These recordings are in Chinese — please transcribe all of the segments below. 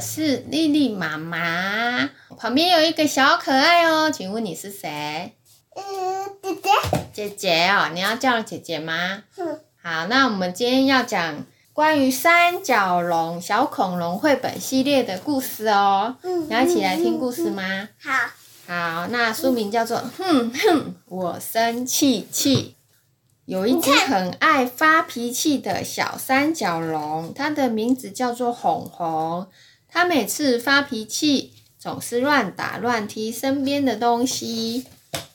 是丽丽妈妈，旁边有一个小可爱哦，请问你是谁？嗯，姐姐。姐姐哦，你要叫姐姐吗？嗯。好，那我们今天要讲关于三角龙小恐龙绘本系列的故事哦。嗯。你要一起来听故事吗？好。好，那书名叫做《哼哼，我生气气》。有一只很爱发脾气的小三角龙，它的名字叫做红红。他每次发脾气，总是乱打乱踢身边的东西。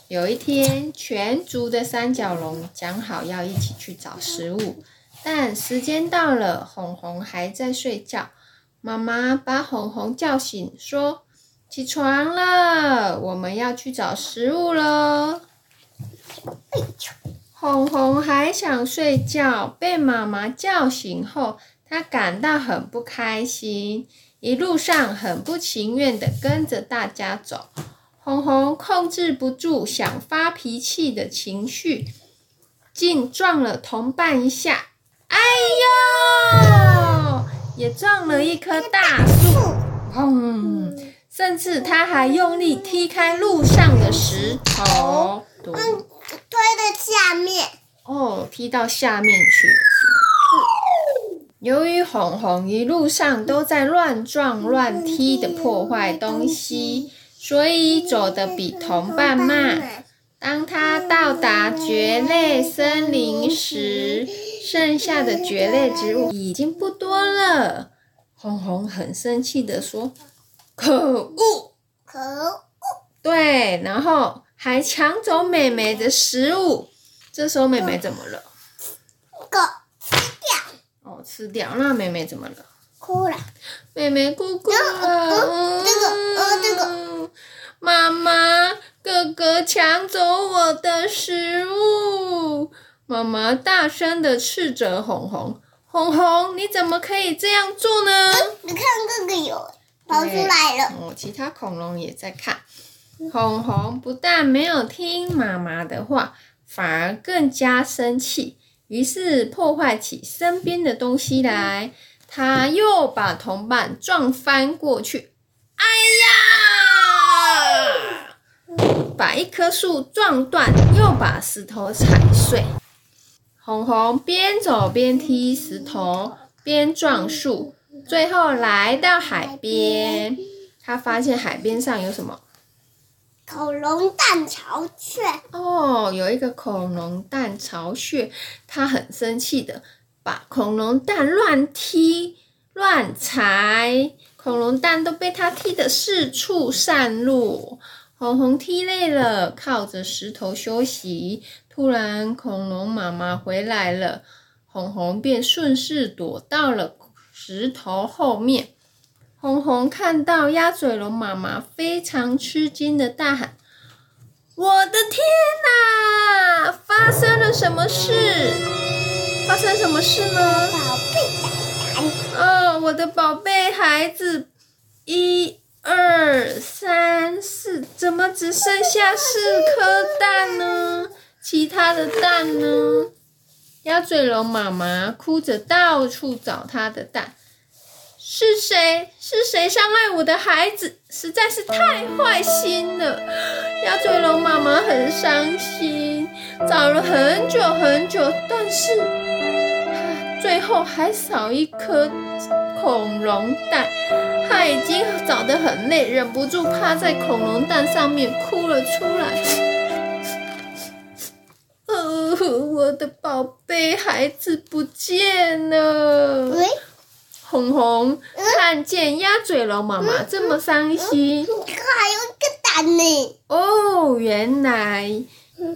有一天，全族的三角龙讲好要一起去找食物，但时间到了，红红还在睡觉。妈妈把红红叫醒，说：“起床了，我们要去找食物了。”红红还想睡觉，被妈妈叫醒后，他感到很不开心，一路上很不情愿的跟着大家走。红红控制不住想发脾气的情绪，竟撞了同伴一下，哎呦，也撞了一棵大树，砰！甚至他还用力踢开路上的石头。嗯推到下面哦，踢到下面去。由于红红一路上都在乱撞乱踢的破坏东西，所以走得比同伴慢。当他到达蕨类森林时，剩下的蕨类植物已经不多了。红红很生气的说：“可恶！可恶！”对，然后。还抢走妹妹的食物，这时候妹妹怎么了？个吃掉。哦，吃掉。那妹妹怎么了？哭了。妹妹哭哭了。这个，呃，这个。妈妈，哥哥抢走我的食物！妈妈大声的斥责红红：“红红，你怎么可以这样做呢？”你看，哥哥有跑出来了。哦，其他恐龙也在看。红红不但没有听妈妈的话，反而更加生气，于是破坏起身边的东西来。他又把同伴撞翻过去，哎呀！把一棵树撞断，又把石头踩碎。红红边走边踢石头，边撞树，最后来到海边。他发现海边上有什么？恐龙蛋巢穴哦，有一个恐龙蛋巢穴，他很生气的把恐龙蛋乱踢乱踩，恐龙蛋都被他踢得四处散落。红红踢累了，靠着石头休息。突然，恐龙妈妈回来了，红红便顺势躲到了石头后面。红红看到鸭嘴龙妈妈，非常吃惊的大喊：“我的天哪！发生了什么事？发生什么事呢？”宝贝哦，我的宝贝孩子，一二三四，怎么只剩下四颗蛋呢？其他的蛋呢？鸭嘴龙妈妈哭着到处找它的蛋。是谁？是谁伤害我的孩子？实在是太坏心了！鸭嘴龙妈妈很伤心，找了很久很久，但是最后还少一颗恐龙蛋。她已经找得很累，忍不住趴在恐龙蛋上面哭了出来。呃，我的宝贝孩子不见了。红红看见鸭嘴龙妈妈这么伤心，还有一个蛋呢。哦，原来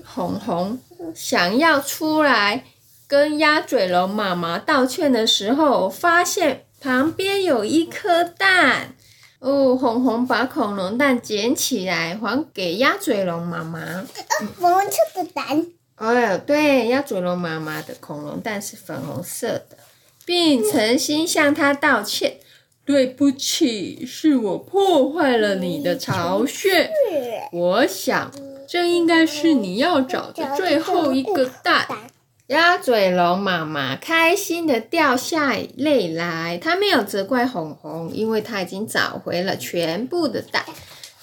红红想要出来跟鸭嘴龙妈妈道歉的时候，发现旁边有一颗蛋。哦，红红把恐龙蛋捡起来还给鸭嘴龙妈妈。粉红色的蛋。哦，对，鸭嘴龙妈妈的恐龙蛋是粉红色的。并诚心向他道歉：“对不起，是我破坏了你的巢穴。我想，这应该是你要找的最后一个蛋。鸭嘴龙妈妈开心的掉下泪来，她没有责怪红红，因为她已经找回了全部的蛋。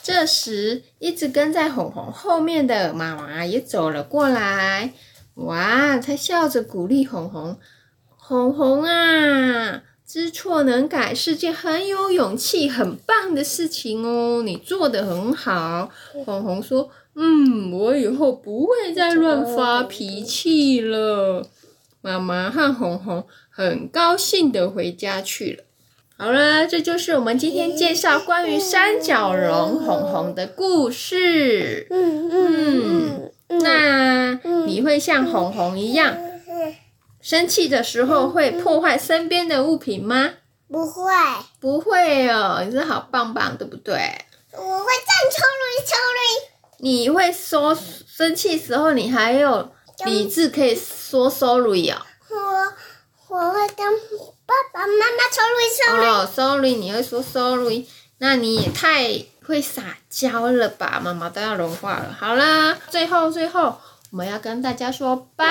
这时，一直跟在红红后面的妈妈也走了过来。哇，她笑着鼓励红红：“红红啊，知错能改是件很有勇气、很棒的事情哦，你做的很好。”红红说。嗯，我以后不会再乱发脾气了。妈妈和红红很高兴的回家去了。好了，这就是我们今天介绍关于三角龙红红的故事。嗯嗯嗯。那你会像红红一样，生气的时候会破坏身边的物品吗？不会，不会哦，你是好棒棒，对不对？我会站抽驴抽驴。你会说生气时候，你还有理智可以说 sorry 啊？我我会跟爸爸妈妈 sorry sorry。哦，sorry，你会说 sorry，那你也太会撒娇了吧？妈妈都要融化了。好啦，最后最后我们要跟大家说拜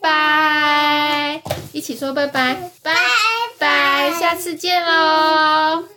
拜，一起说拜拜，拜拜，下次见喽。